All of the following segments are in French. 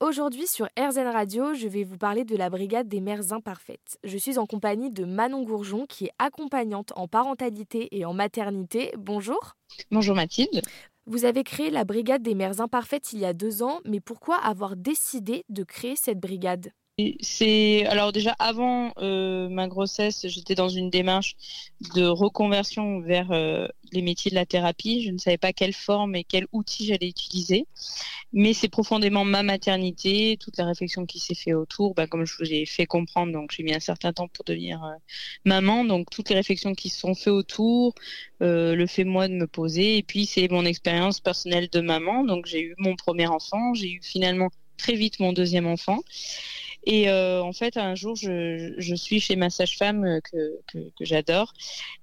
Aujourd'hui sur RZN Radio, je vais vous parler de la brigade des mères imparfaites. Je suis en compagnie de Manon Gourjon qui est accompagnante en parentalité et en maternité. Bonjour. Bonjour Mathilde. Vous avez créé la brigade des mères imparfaites il y a deux ans, mais pourquoi avoir décidé de créer cette brigade? C'est alors déjà avant euh, ma grossesse, j'étais dans une démarche de reconversion vers euh, les métiers de la thérapie. Je ne savais pas quelle forme et quel outil j'allais utiliser, mais c'est profondément ma maternité, toute la réflexion qui s'est fait autour. Bah, comme je vous ai fait comprendre, donc j'ai mis un certain temps pour devenir euh, maman, donc toutes les réflexions qui se sont faites autour, le fait moi de me poser, et puis c'est mon expérience personnelle de maman. Donc j'ai eu mon premier enfant, j'ai eu finalement très vite mon deuxième enfant. Et euh, en fait, un jour, je, je suis chez ma sage-femme euh, que, que, que j'adore,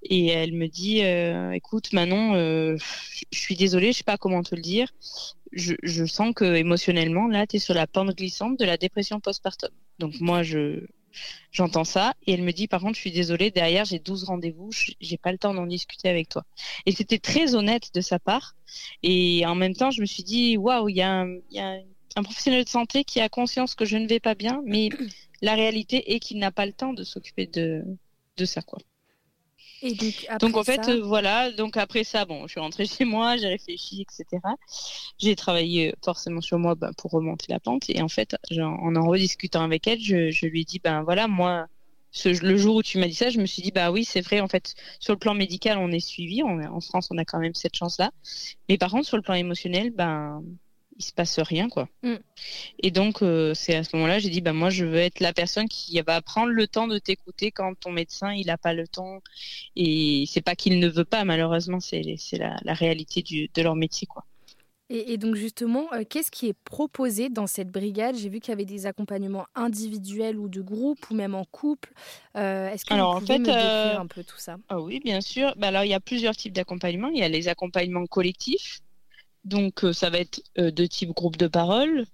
et elle me dit euh, "Écoute, Manon, euh, je suis désolée, je sais pas comment te le dire. Je, je sens que émotionnellement, là, tu es sur la pente glissante de la dépression postpartum. Donc moi, je J'entends ça et elle me dit par contre je suis désolée derrière j'ai 12 rendez-vous j'ai pas le temps d'en discuter avec toi et c'était très honnête de sa part et en même temps je me suis dit waouh il y a, y a un professionnel de santé qui a conscience que je ne vais pas bien, mais la réalité est qu'il n'a pas le temps de s'occuper de, de ça, quoi. Et donc, en fait, euh, voilà. Donc après ça, bon, je suis rentrée chez moi, j'ai réfléchi, etc. J'ai travaillé forcément sur moi ben, pour remonter la pente. Et en fait, en en rediscutant avec elle, je, je lui ai dit, ben voilà, moi, ce, le jour où tu m'as dit ça, je me suis dit, bah oui, c'est vrai. En fait, sur le plan médical, on est suivi. On, en France, on a quand même cette chance-là. Mais par contre, sur le plan émotionnel, ben il se passe rien quoi. Mm. Et donc euh, c'est à ce moment-là j'ai dit bah moi je veux être la personne qui va prendre le temps de t'écouter quand ton médecin il a pas le temps et c'est pas qu'il ne veut pas malheureusement c'est c'est la, la, réalité du, de leur métier quoi. Et, donc justement, euh, qu'est-ce qui est proposé dans cette brigade? J'ai vu qu'il y avait des accompagnements individuels ou de groupe ou même en couple. Euh, est-ce que alors, vous pouvez en fait, me décrire un peu tout ça? Ah Oui, bien sûr. Bah, alors il y a plusieurs types d'accompagnements. Il y a les accompagnements collectifs donc euh, ça va être euh, de type groupe de parole.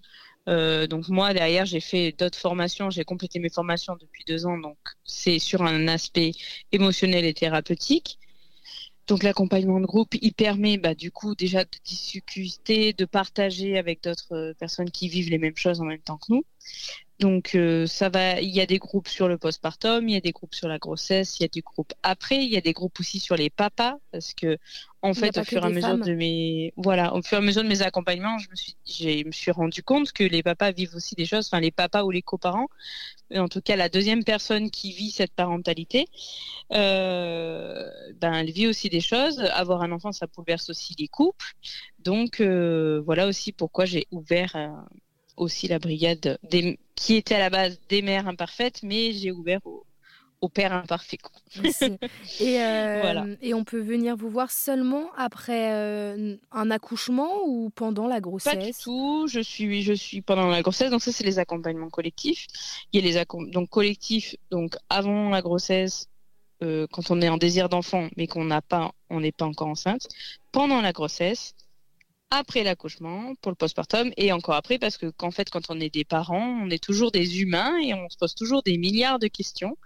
Euh, donc moi derrière j'ai fait d'autres formations, j'ai complété mes formations depuis deux ans, donc c'est sur un aspect émotionnel et thérapeutique. Donc l'accompagnement de groupe, il permet bah, du coup déjà de discuter, de partager avec d'autres personnes qui vivent les mêmes choses en même temps que nous. Donc ça va, il y a des groupes sur le postpartum, il y a des groupes sur la grossesse, il y a des groupes après, il y a des groupes aussi sur les papas parce que en fait, au fur et à mesure de mes, voilà, au fur et à mesure de mes accompagnements, je me suis, je me suis rendu compte que les papas vivent aussi des choses, enfin les papas ou les coparents, en tout cas la deuxième personne qui vit cette parentalité, euh, ben elle vit aussi des choses. Avoir un enfant, ça bouleverse aussi les couples. Donc euh, voilà aussi pourquoi j'ai ouvert euh, aussi la brigade des, qui était à la base des mères imparfaites, mais j'ai ouvert aux au père imparfait. et, euh, et on peut venir vous voir seulement après euh, un accouchement ou pendant la grossesse Pas du tout. Je suis, je suis pendant la grossesse. Donc ça, c'est les accompagnements collectifs. Il y a les donc collectifs. Donc avant la grossesse, euh, quand on est en désir d'enfant, mais qu'on n'a pas, on n'est pas encore enceinte. Pendant la grossesse après l'accouchement pour le postpartum et encore après parce que qu'en fait quand on est des parents on est toujours des humains et on se pose toujours des milliards de questions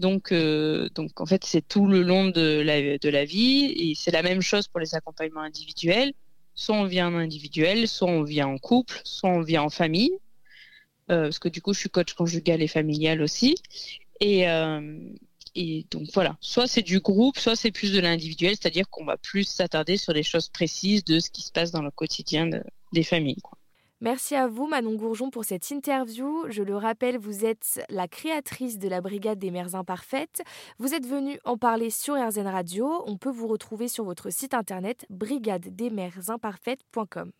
donc, euh, donc en fait, c'est tout le long de la, de la vie et c'est la même chose pour les accompagnements individuels. Soit on vient en individuel, soit on vient en couple, soit on vient en famille. Euh, parce que du coup, je suis coach conjugal et familial aussi. Et, euh, et donc voilà, soit c'est du groupe, soit c'est plus de l'individuel, c'est-à-dire qu'on va plus s'attarder sur les choses précises de ce qui se passe dans le quotidien des familles. Merci à vous, Manon Gourjon, pour cette interview. Je le rappelle, vous êtes la créatrice de la Brigade des mères imparfaites. Vous êtes venue en parler sur RZN Radio. On peut vous retrouver sur votre site internet brigadedesmèresimparfaites.com.